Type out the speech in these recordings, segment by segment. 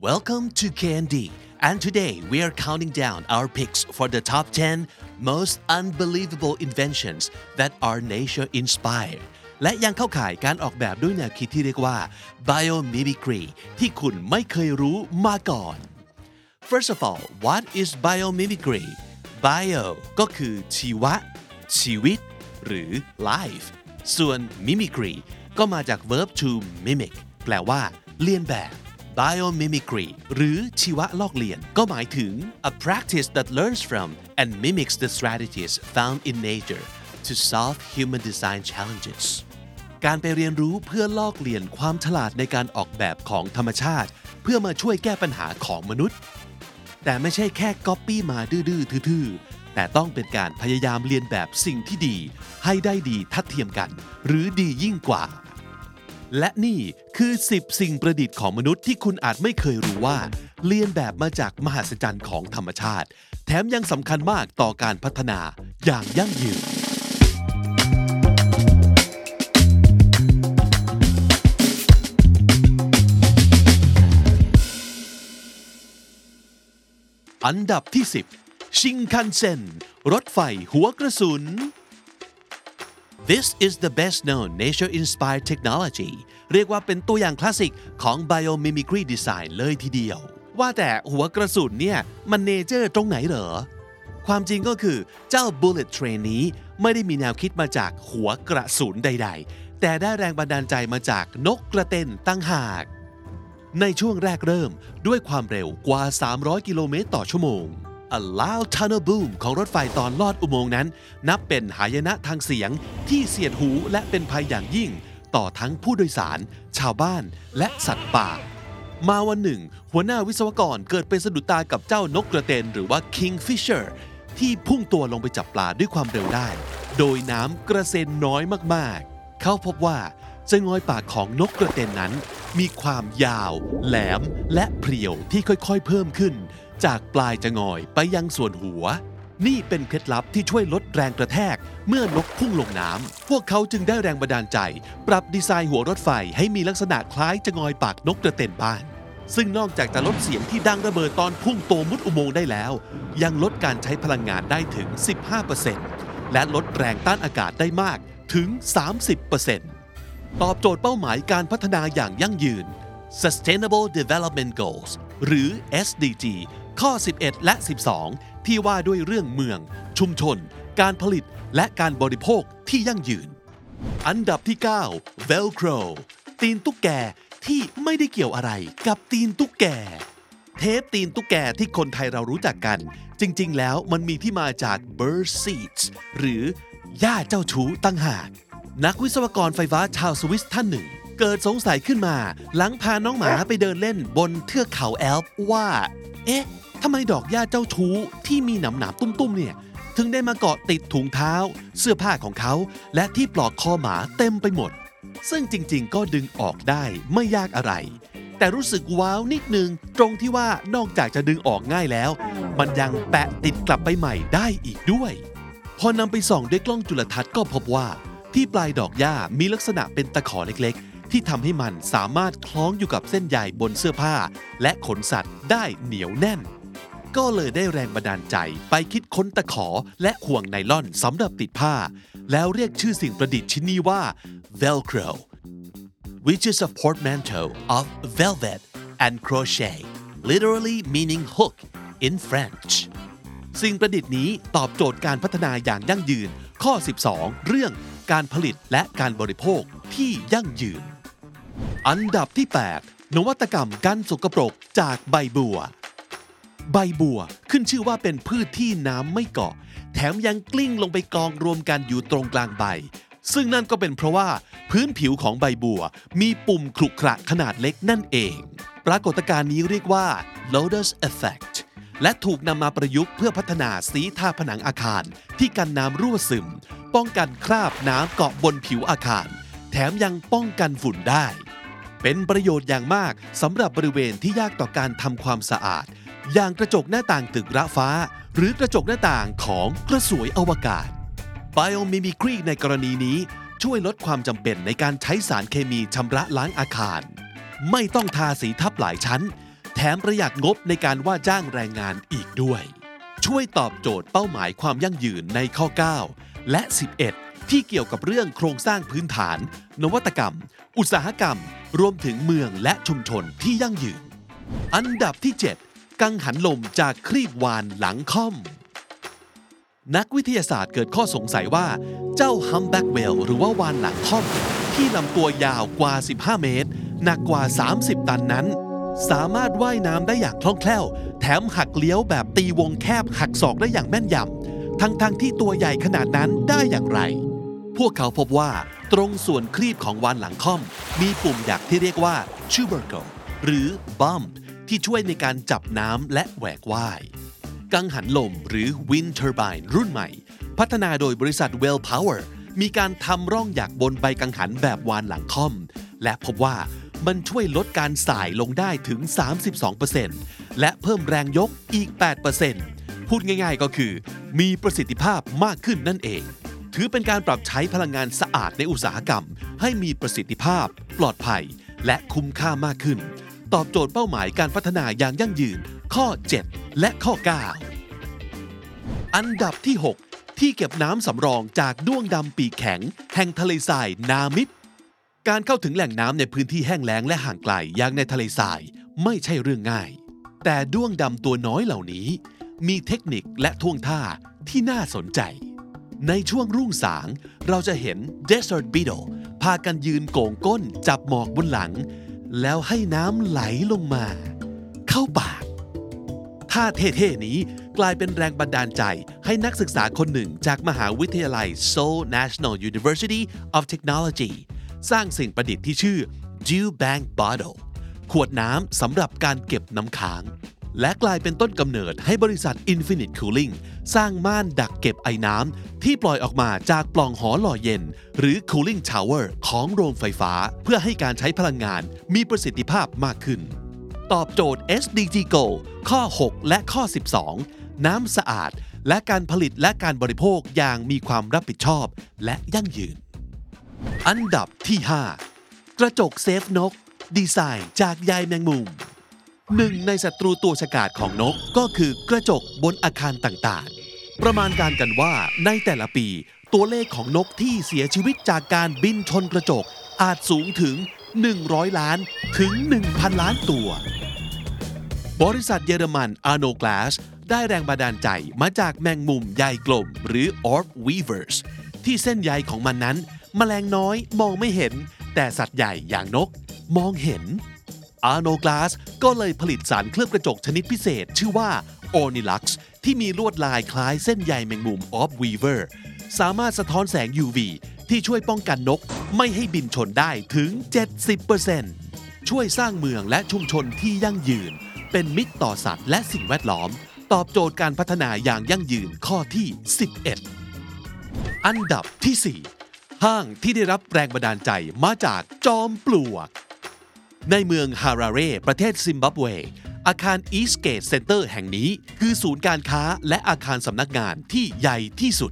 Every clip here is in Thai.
Welcome to KND and today we are counting down our picks for the top 10 most unbelievable inventions that are nature inspired และยังเข้าข่ายการออกแบบด้วยแนวคิดที่เรียกว่า biomimicry ที่คุณไม่เคยรู้มาก่อน First of all what is biomimicry bio ก็คือชีวะ ชีวิต หรือ life ส่วน mimicry ก็มาจาก verb to mimic แปลว่า เลียนแบบ biomimicry หรือชีวะลอกเลียน ก็หมายถึง a practice that learns from and mimics the strategies found in nature to solve human design challenges การไปเรียนรู้เพื่อลอกเลียนความฉลาดในการออกแบบของธรรมชาติ เพื่อมาช่วยแก้ปัญหาของมนุษย์ แต่ไม่ใช่แค่ก๊อปปี้มาดื้อๆทื่อๆแต่ต้องเป็นการพยายามเรียนแบบสิ่งที่ดี ให้ได้ดีทัดเทียมกัน หรือดียิ่งกว่า และนี่คือ 10 สิ่งประดิษฐ์ของมนุษย์ที่คุณอาจไม่เคยรู้ว่าเรียนแบบมาจากมหัศจรรย์ของธรรมชาติ แถมยังสำคัญมากต่อการพัฒนาอย่างยั่งยืน อันดับที่ 10 ชิงคันเซ็น รถไฟหัวกระสุน This is the best known nature-inspired technology เรียกว่าเป็นตัวอย่างคลาสสิกของ biomimicry design เลยทีเดียว ว่าแต่หัวกระสุนเนี่ย มันเนเจอร์ตรงไหนเหรอ ความจริงก็คือเจ้า bullet train นี้ไม่ได้มีแนวคิดมาจากหัวกระสุนใด ๆ แต่ได้แรงบันดาลใจมาจากนกกระเต็นตั้งหาก ในช่วงแรกเริ่มด้วยความเร็วกว่า 300 กิโลเมตรต่อชั่วโมง A loud tunnel boom ของรถไฟตอนลอดอุโมงค์นั้น นับเป็นหายนะทางเสียงที่เสียดหูและเป็นภัยอย่างยิ่ง ต่อทั้งผู้โดยสาร ชาวบ้านและสัตว์ป่า มาวันหนึ่ง หัวหน้าวิศวกรเกิดไปสะดุดตากับเจ้านกกระเตนหรือว่า kingfisher ที่พุ่งตัวลงไปจับปลาด้วยความเร็วได้ โดยน้ำกระเซ็นน้อยมากๆ เขาพบว่าจะงอยปากของนกกระเตนนั้น มีความยาว แหลมและเพรียวที่ค่อยๆ เพิ่มขึ้น จากปลายจะงอยไปยังส่วนหัว นี่เป็นเคล็ดลับที่ช่วยลดแรงกระแทก เมื่อนกพุ่งลงน้ำ พวกเขาจึงได้แรงบันดาลใจ ปรับดีไซน์หัวรถไฟให้มีลักษณะคล้ายจะงอยปากนกกระเตนบ้าน ซึ่งนอกจากจะลดเสียงที่ดังระเบิดตอนพุ่งโตมุดอุโมงค์ได้แล้ว ยังลดการใช้พลังงานได้ถึง 15%และลดแรงต้านอากาศได้มากถึง 30%ตอบโจทย์เป้าหมายการพัฒนาอย่างยั่งยืน Sustainable Development Goals หรือ SDG ข้อ 11 และ 12 ที่ว่าด้วยเรื่องเมือง ชุมชน การผลิตและการบริโภคที่ยั่งยืน อันดับที่ 9 Velcro ตีนตุ๊กแกที่ไม่ได้เกี่ยวอะไรกับตีนตุ๊กแก เทปตีนตุ๊กแกที่คนไทยเรารู้จักกัน จริง ๆ แล้วมันมีที่มาจาก bird seeds หรือหญ้าเจ้าชู้ตั้งหากนักวิศวกรไฟฟ้าชาวสวิสท่านหนึ่ง เกิดสงสัยขึ้นมา หลังพาน้องหมาไปเดินเล่นบนเทือกเขาแอลป์ว่า เอ๊ะทำไมดอกหญ้าเจ้าชู้ที่มีหนามหนามๆตุ้มๆ เนี่ย ถึงได้มาเกาะติดถุงเท้า เสื้อผ้าของเขา และที่ปลอกคอหมาเต็มไปหมด ซึ่งจริงๆ ก็ดึงออกได้ไม่ยากอะไร แต่รู้สึกว้าวนิดนึง ตรงที่ว่านอกจากจะดึงออกง่ายแล้ว มันยังแปะติดกลับไปใหม่ได้อีกด้วย พอนำไปส่องด้วยกล้องจุลทรรศน์ก็พบว่า ที่ปลายดอกหญ้ามีลักษณะเป็นตะขอเล็กๆ ที่ทำให้มันสามารถคล้องอยู่กับเส้นใยบนเสื้อผ้า และขนสัตว์ได้เหนียวแน่น ก็เลยได้แรงบันดาลใจไปคิดค้นตะขอและห่วงไนล่อนสำหรับติดผ้า แล้วเรียกชื่อสิ่งประดิษฐ์ชิ้นนี้ว่า Velcro which is a portmanteau of velvet and crochet literally meaning hook in French สิ่งประดิษฐ์นี้ตอบโจทย์การพัฒนาอย่างยั่งยืน ข้อ 12 เรื่องการผลิตและการบริโภคที่ยั่งยืน อันดับที่ 8 นวัตกรรมกันสกปรกจากใบบัว ใบบัวขึ้นชื่อว่าเป็นพืชที่น้ำไม่เกาะ แถมยังกลิ้งลงไปกองรวมกันอยู่ตรงกลางใบ ซึ่งนั่นก็เป็นเพราะว่าพื้นผิวของใบบัว มีปุ่มขรุขระขนาดเล็กนั่นเอง ปรากฏการณ์นี้เรียกว่า lotus effect และถูกนำมาประยุกต์เพื่อพัฒนาสีทาผนังอาคาร ที่กันน้ำรั่วซึม ป้องกันคราบน้ำเกาะบนผิวอาคาร แถมยังป้องกันฝุ่นได้ เป็นประโยชน์อย่างมากสำหรับบริเวณที่ยากต่อการทำความสะอาด อย่างกระจกหน้าต่างตึกระฟ้า หรือกระจกหน้าต่างของกระสวยอวกาศ Biomimicry ในกรณีนี้ช่วยลดความจำเป็นในการใช้สารเคมีชำระล้างอาคาร ไม่ต้องทาสีทับหลายชั้น แถถมประหยัดงบในการว่าจ้างแรงงานอีกด้วย ช่วยตอบโจทย์เป้าหมายความยั่งยืนในข้อ 9 และ 11 ที่เกี่ยวกับเรื่องโครงสร้างพื้นฐาน นวัตกรรม อุตสาหกรรม รวมถึงเมืองและชุมชนที่ยั่งยืน อันดับที่ 7 กังหันลมจากครีบวาฬหลังค่อม นักวิทยาศาสตร์เกิดข้อสงสัยว่า เจ้า humpback whale หรือว่าวาฬหลังค่อม ที่ลำตัวยาวกว่า 15 เมตร หนักกว่า 30 ตันนั้น สามารถว่ายน้ำได้อย่างคล่องแคล่ว แถมหักเลี้ยวแบบตีวงแคบหักศอกได้อย่างแม่นยำทั้งๆที่ตัวใหญ่ขนาดนั้นได้อย่างไร วกเขาพบว่าตรงส่วนครีบของวานหลังค่อม มีปุ่มหยักที่เรียกว่า tubercle หรือ bump ที่ช่วยในการจับน้ำและแหวกว่าย กังหันลมหรือ Wind Turbine รุ่นใหม่ พัฒนาโดยบริษัท Well Power มีการทำร่องหยักบนใบกังหันแบบวานหลังค่อม และพบว่ามันช่วยลดการสายลงได้ถึง 32%และเพิ่มแรงยกอีก 8%พูดง่ายๆก็คือ มีประสิทธิภาพมากขึ้นนั่นเอง ถือเป็นการปรับใช้พลังงานสะอาดในอุตสาหกรรม ให้มีประสิทธิภาพ ปลอดภัย และคุ้มค่ามากขึ้น ตอบโจทย์เป้าหมายการพัฒนาอย่างยั่งยืน ข้อ 7 และข้อ 9 อันดับที่ 6 ที่เก็บน้ำสำรองจากด้วงดำปีกแข็ง แห่งทะเลทรายนามิบการเข้าถึงแหล่งน้ำในพื้นที่แห้งแล้งและห่างไกลอย่างในทะเลทรายไม่ใช่เรื่องง่าย แต่ด้วงดำตัวน้อยเหล่านี้ มีเทคนิคและท่วงท่าที่น่าสนใจ ในช่วงรุ่งสาง เราจะเห็น Desert Beetle พากันยืนโก่งก้นจับหมอกบนหลัง แล้วให้น้ำไหลลงมา เข้าปากท่าเท่ๆนี้กลายเป็นแรงบันดาลใจให้นักศึกษาคนหนึ่งจากมหาวิทยาลัย Seoul National University of Technology สร้างสิ่งประดิษฐ์ที่ชื่อ Dew Bank Bottle ขวดน้ำสำหรับการเก็บน้ำค้าง และกลายเป็นต้นกำเนิดให้บริษัท Infinite Cooling สร้างม่านดักเก็บไอ้น้ำที่ปล่อยออกมาจากปล่องหอหล่อเย็น หรือ Cooling Tower ของโรงไฟฟ้า เพื่อให้การใช้พลังงานมีประสิทธิภาพมากขึ้น ตอบโจทย์ SDG Goal ข้อ 6 และข้อ 12 น้ำสะอาด และการผลิตและการบริโภคอย่างมีความรับผิดชอบ และยั่งยืน อันดับที่ 5 กระจกเซฟนก ดีไซน์จากใยแมงมุม หนึ่งในศัตรูตัวฉกาจของนกก็คือกระจกบนอาคารต่างๆ ประมาณการกันว่าในแต่ละปี ตัวเลขของนกที่เสียชีวิตจากการบินชนกระจกอาจสูงถึง 100 ล้านถึง 1,000 ล้านตัว บริษัทเยอรมัน Arno Glass ได้แรงบันดาลใจมาจากแมงมุมใยกลมหรือ Orb Weavers ที่เส้นใยของมันนั้นแมลงน้อยมองไม่เห็น แต่สัตว์ใหญ่อย่างนก มองเห็น Arno Glass ก็เลยผลิตสารเคลือบกระจกชนิดพิเศษ ชื่อว่า Ornilux ที่มีลวดลายคล้ายเส้นใยแมงมุม Orb Weaver สามารถสะท้อนแสง UV ที่ช่วยป้องกันนก ไม่ให้บินชนได้ถึง 70%ช่วยสร้างเมืองและชุมชนที่ยั่งยืน เป็นมิตรต่อสัตว์และสิ่งแวดล้อม ตอบโจทย์การพัฒนาอย่างยั่งยืนข้อที่ 11 อันดับที่ 4 ห้างที่ได้รับแรงบันดาลใจมาจากจอมปลวก ในเมืองฮาราเรประเทศซิมบับเว อาคาร Eastgate Center แห่งนี้ คือศูนย์การค้าและอาคารสำนักงานที่ใหญ่ที่สุด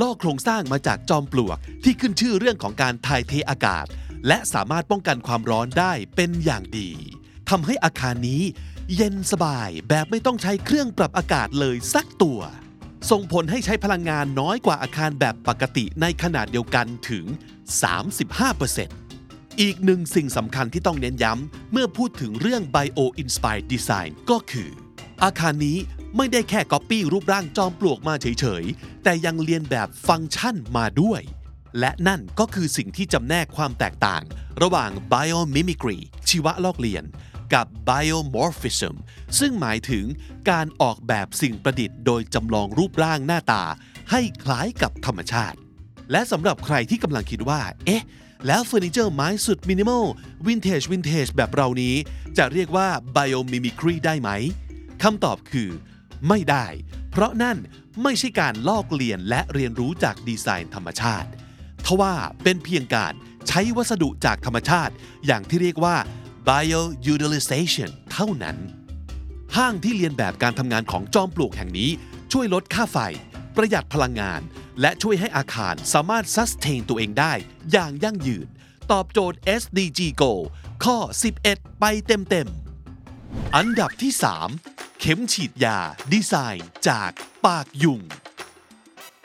ลอกโครงสร้างมาจากจอมปลวกที่ขึ้นชื่อเรื่องของการถ่ายเทอากาศ และสามารถป้องกันความร้อนได้เป็นอย่างดีทำให้อาคารนี้เย็นสบายแบบไม่ต้องใช้เครื่องปรับอากาศเลยสักตัว ส่งผลให้ใช้พลังงานน้อยกว่าอาคารแบบปกติในขนาดเดียวกันถึง 35% อีกหนึ่งสิ่งสำคัญที่ต้องเน้นย้ำ เมื่อพูดถึงเรื่อง Bio Inspired Design ก็คือ อาคารนี้ไม่ได้แค่ก๊อปปี้รูปร่างจอมปลวกมาเฉยๆ แต่ยังเรียนแบบฟังก์ชันมาด้วย และนั่นก็คือสิ่งที่จำแนกความแตกต่าง ระหว่าง biomimicry ชีวะลอกเลียน กับ biomorphism ซึ่งหมายถึงการออกแบบสิ่งประดิษฐ์โดยจำลองรูปร่างหน้าตา ให้คล้ายกับธรรมชาติ และสำหรับใครที่กำลังคิดว่า เอ๊ะ แล้วเฟอร์นิเจอร์ไม้สุด minimal vintage vintage แบบเหล่านี้ จะเรียกว่า biomimicry ได้ไหมคำตอบคือ ไม่ได้ เพราะนั่นไม่ใช่การลอกเลียนและเรียนรู้จากดีไซน์ธรรมชาติทว่าเป็นเพียงการใช้วัสดุจากธรรมชาติ อย่างที่เรียกว่า bioutilization เท่านั้น ห้างที่เรียนแบบการทำงานของจอมปลวกแห่งนี้ช่วยลดค่าไฟ ประหยัดพลังงาน และช่วยให้อาคารสามารถ sustain ตัวเองได้อย่างยั่งยืน ตอบโจทย์ SDG Goal ข้อ 11 ไปเต็มอันดับที่ 3 เข็มฉีดยา ดีไซน์จากปากยุง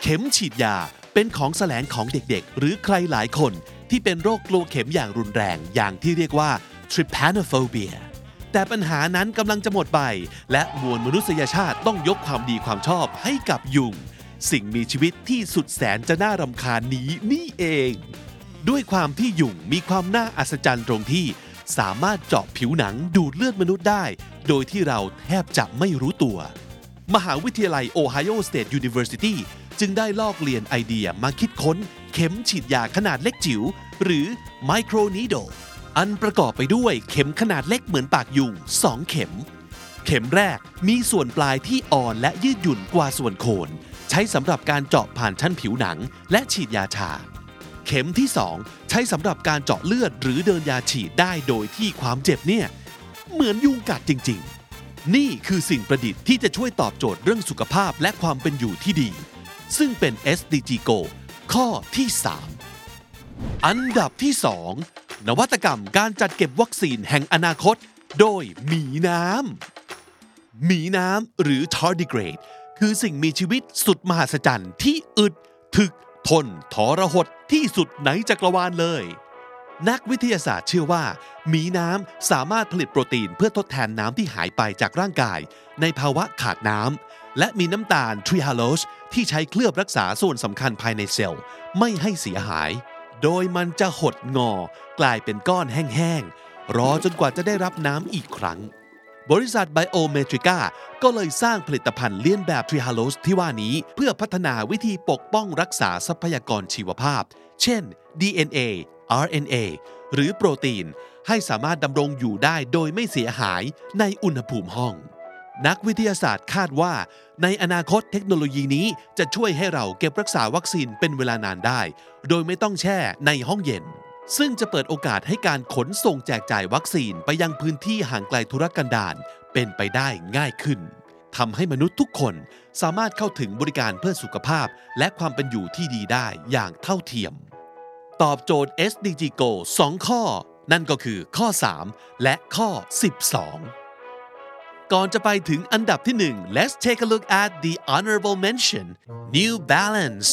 เข็มฉีดยาเป็นของแสลงของเด็กๆ หรือใครหลายคนที่เป็นโรคกลัวเข็มอย่างรุนแรงอย่างที่เรียกว่า trypanophobia แต่ปัญหานั้นกำลังจะหมดไป และมวลมนุษยชาติต้องยกความดีความชอบให้กับยุง สิ่งมีชีวิตที่สุดแสนจะน่ารำคาญนี้นี่เอง ด้วยความที่ยุงมีความน่าอัศจรรย์ตรงที่ สามารถเจาะผิวหนังดูดเลือดมนุษย์ได้ โดยที่เราแทบจะไม่รู้ตัว มหาวิทยาลัย Ohio State University จึงได้ลอกเลียนไอเดียมาคิดค้น เข็มฉีดยาขนาดเล็กจิ๋วหรือ micro needle อันประกอบไปด้วยเข็มขนาดเล็กเหมือนปากยุง2เข็ม เข็มแรกมีส่วนปลายที่อ่อนและยืดหยุ่นกว่าส่วนโคน ใช้สำหรับการเจาะผ่านชั้นผิวหนัง และฉีดยาชา เข็มที่ 2 ใช้สำหรับการเจาะเลือดหรือเดินยาฉีดได้โดยที่ความเจ็บเนี่ย เหมือนยุงกัดจริง ๆ นี่คือสิ่งประดิษฐ์ที่จะช่วยตอบโจทย์เรื่องสุขภาพและความเป็นอยู่ที่ดี ซึ่งเป็น SDG Go ข้อที่ 3 อันดับที่ 2 นวัตกรรมการจัดเก็บวัคซีนแห่งอนาคต โดยหมีน้ำหมีน้ำหรือ tardigrade คือสิ่งมีชีวิตสุดมหัศจรรย์ที่อึดถึกทนทรหดที่สุดในจักรวาลเลย นักวิทยาศาสตร์เชื่อว่าหมีน้ำสามารถผลิตโปรตีนเพื่อทดแทนน้ำที่หายไปจากร่างกาย ในภาวะขาดน้ำและมีน้ำตาลทริฮาโลสที่ใช้เคลือบรักษาส่วนสำคัญภายในเซลล์ ไม่ให้เสียหาย โดยมันจะหดงอ กลายเป็นก้อนแห้งๆรอจนกว่าจะได้รับน้ำอีกครั้ง บริษัท Biometrica ก็เลยสร้างผลิตภัณฑ์เลียนแบบทริฮาโลสที่ว่านี้ เพื่อพัฒนาวิธีปกป้องรักษาทรัพยากรชีวภาพ เช่น DNA RNA หรือโปรตีน ให้สามารถดำรงอยู่ได้โดยไม่เสียหายในอุณหภูมิห้อง นักวิทยาศาสตร์คาดว่า ในอนาคตเทคโนโลยีนี้จะช่วยให้เราเก็บรักษาวัคซีนเป็นเวลานานได้ โดยไม่ต้องแช่ในห้องเย็น ซึ่งจะเปิดโอกาสให้การขนส่งแจกจ่ายวัคซีนไปยังพื้นที่ห่างไกลธุรกันดารเป็นไปได้ง่ายขึ้นทำให้มนุษย์ทุกคนสามารถเข้าถึงบริการเพื่อสุขภาพ และความเป็นอยู่ที่ดีได้อย่างเท่าเทียม ตอบโจทย์ SDG Go 2 ข้อ นั่นก็คือข้อ 3 และข้อ 12 ก่อนจะไปถึงอันดับที่ 1 let's take a look at the honorable mention New Balance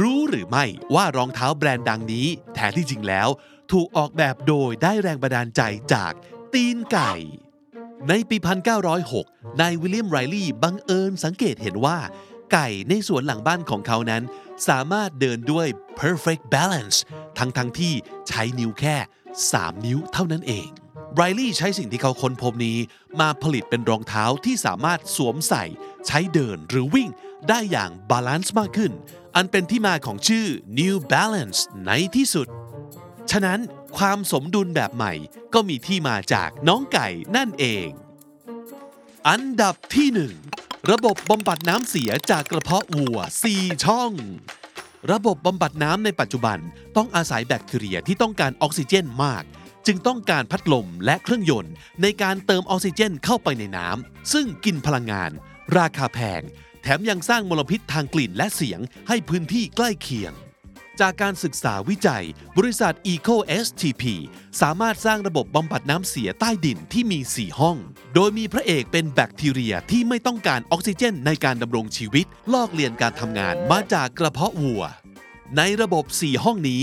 รู้หรือไม่ว่ารองเท้าแบรนด์ดังนี้ แท้ที่จริงแล้ว ถูกออกแบบโดยได้แรงบันดาลใจจากตีนไก่ ในปี 1906 นายวิลเลียมไรลีย์บังเอิญสังเกตเห็นว่า ไก่ในสวนหลังบ้านของเขานั้น สามารถเดินด้วย perfect balance ทั้งทั้งที่ใช้นิ้วแค่ 3 นิ้วเท่านั้นเองไรลีย์ใช้สิ่งที่เขาค้นพบนี้ มาผลิตเป็นรองเท้าที่สามารถสวมใส่ ใช้เดินหรือวิ่ง ได้อย่าง balance มากขึ้น อันเป็นที่มาของชื่อ New Balance ในที่สุด ฉะนั้นความสมดุลแบบใหม่ก็มีที่มาจากน้องไก่นั่นเอง อันดับที่1ระบบบำบัดน้ำเสียจากกระเพาะวัว 4 ช่อง ระบบบำบัดน้ำในปัจจุบันต้องอาศัยแบคทีเรียที่ต้องการออกซิเจนมาก จึงต้องการพัดลมและเครื่องยนต์ ในการเติมออกซิเจนเข้าไปในน้ำซึ่งกินพลังงาน ราคาแพง แถมยังสร้างมลพิษทางกลิ่นและเสียงให้พื้นที่ใกล้เคียง จากการศึกษาวิจัย บริษัท Eco STP สามารถสร้างระบบบำบัดน้ำเสียใต้ดินที่มี 4 ห้อง โดยมีพระเอกเป็นแบคทีเรียที่ไม่ต้องการออกซิเจนในการดำรงชีวิต ลอกเลียนการทำงานมาจากกระเพาะวัว ในระบบ 4 ห้องนี้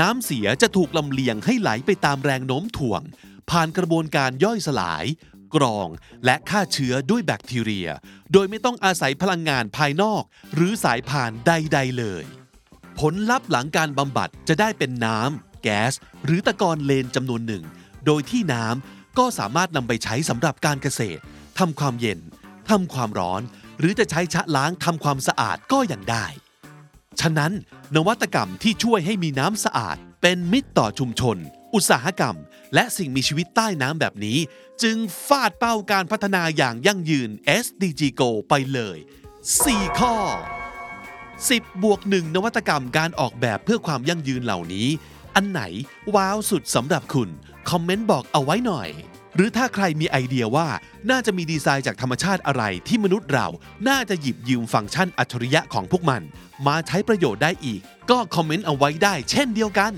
น้ำเสียจะถูกลำเลียงให้ไหลไปตามแรงโน้มถ่วง ผ่านกระบวนการย่อยสลาย กรอง และฆ่าเชื้อด้วยแบคทีเรีย โดยไม่ต้องอาศัยพลังงานภายนอก หรือสายผ่านใด ๆ เลย ผลลัพธ์หลังการบำบัดจะได้เป็นน้ำแก๊ส หรือตะกอนเลนจำนวนหนึ่ง โดยที่น้ำก็สามารถนำไปใช้สำหรับการเกษตรทำความเย็นทำความร้อน หรือจะใช้ชะล้างทำความสะอาดก็ยังได้ ฉะนั้นนวัตกรรมที่ช่วยให้มีน้ำสะอาด เป็นมิตรต่อชุมชน อุตสาหกรรม และสิ่งมีชีวิตใต้น้ำแบบนี้ จึงฟาดเป้าการพัฒนาอย่างยั่งยืน SDG Go ไปเลย 4 ข้อ 10 บวก 1 นวัตกรรมการออกแบบเพื่อความยั่งยืนเหล่านี้ อันไหนว้าวสุดสำหรับคุณ คอมเมนต์บอกเอาไว้หน่อย หรือถ้าใครมีไอเดียว่าน่าจะมีดีไซน์จากธรรมชาติอะไรที่มนุษย์เรา น่าจะหยิบยืมฟังก์ชันอัจฉริยะของพวกมัน มาใช้ประโยชน์ได้อีก ก็คอมเมนต์เอาไว้ได้เช่นเดียวกัน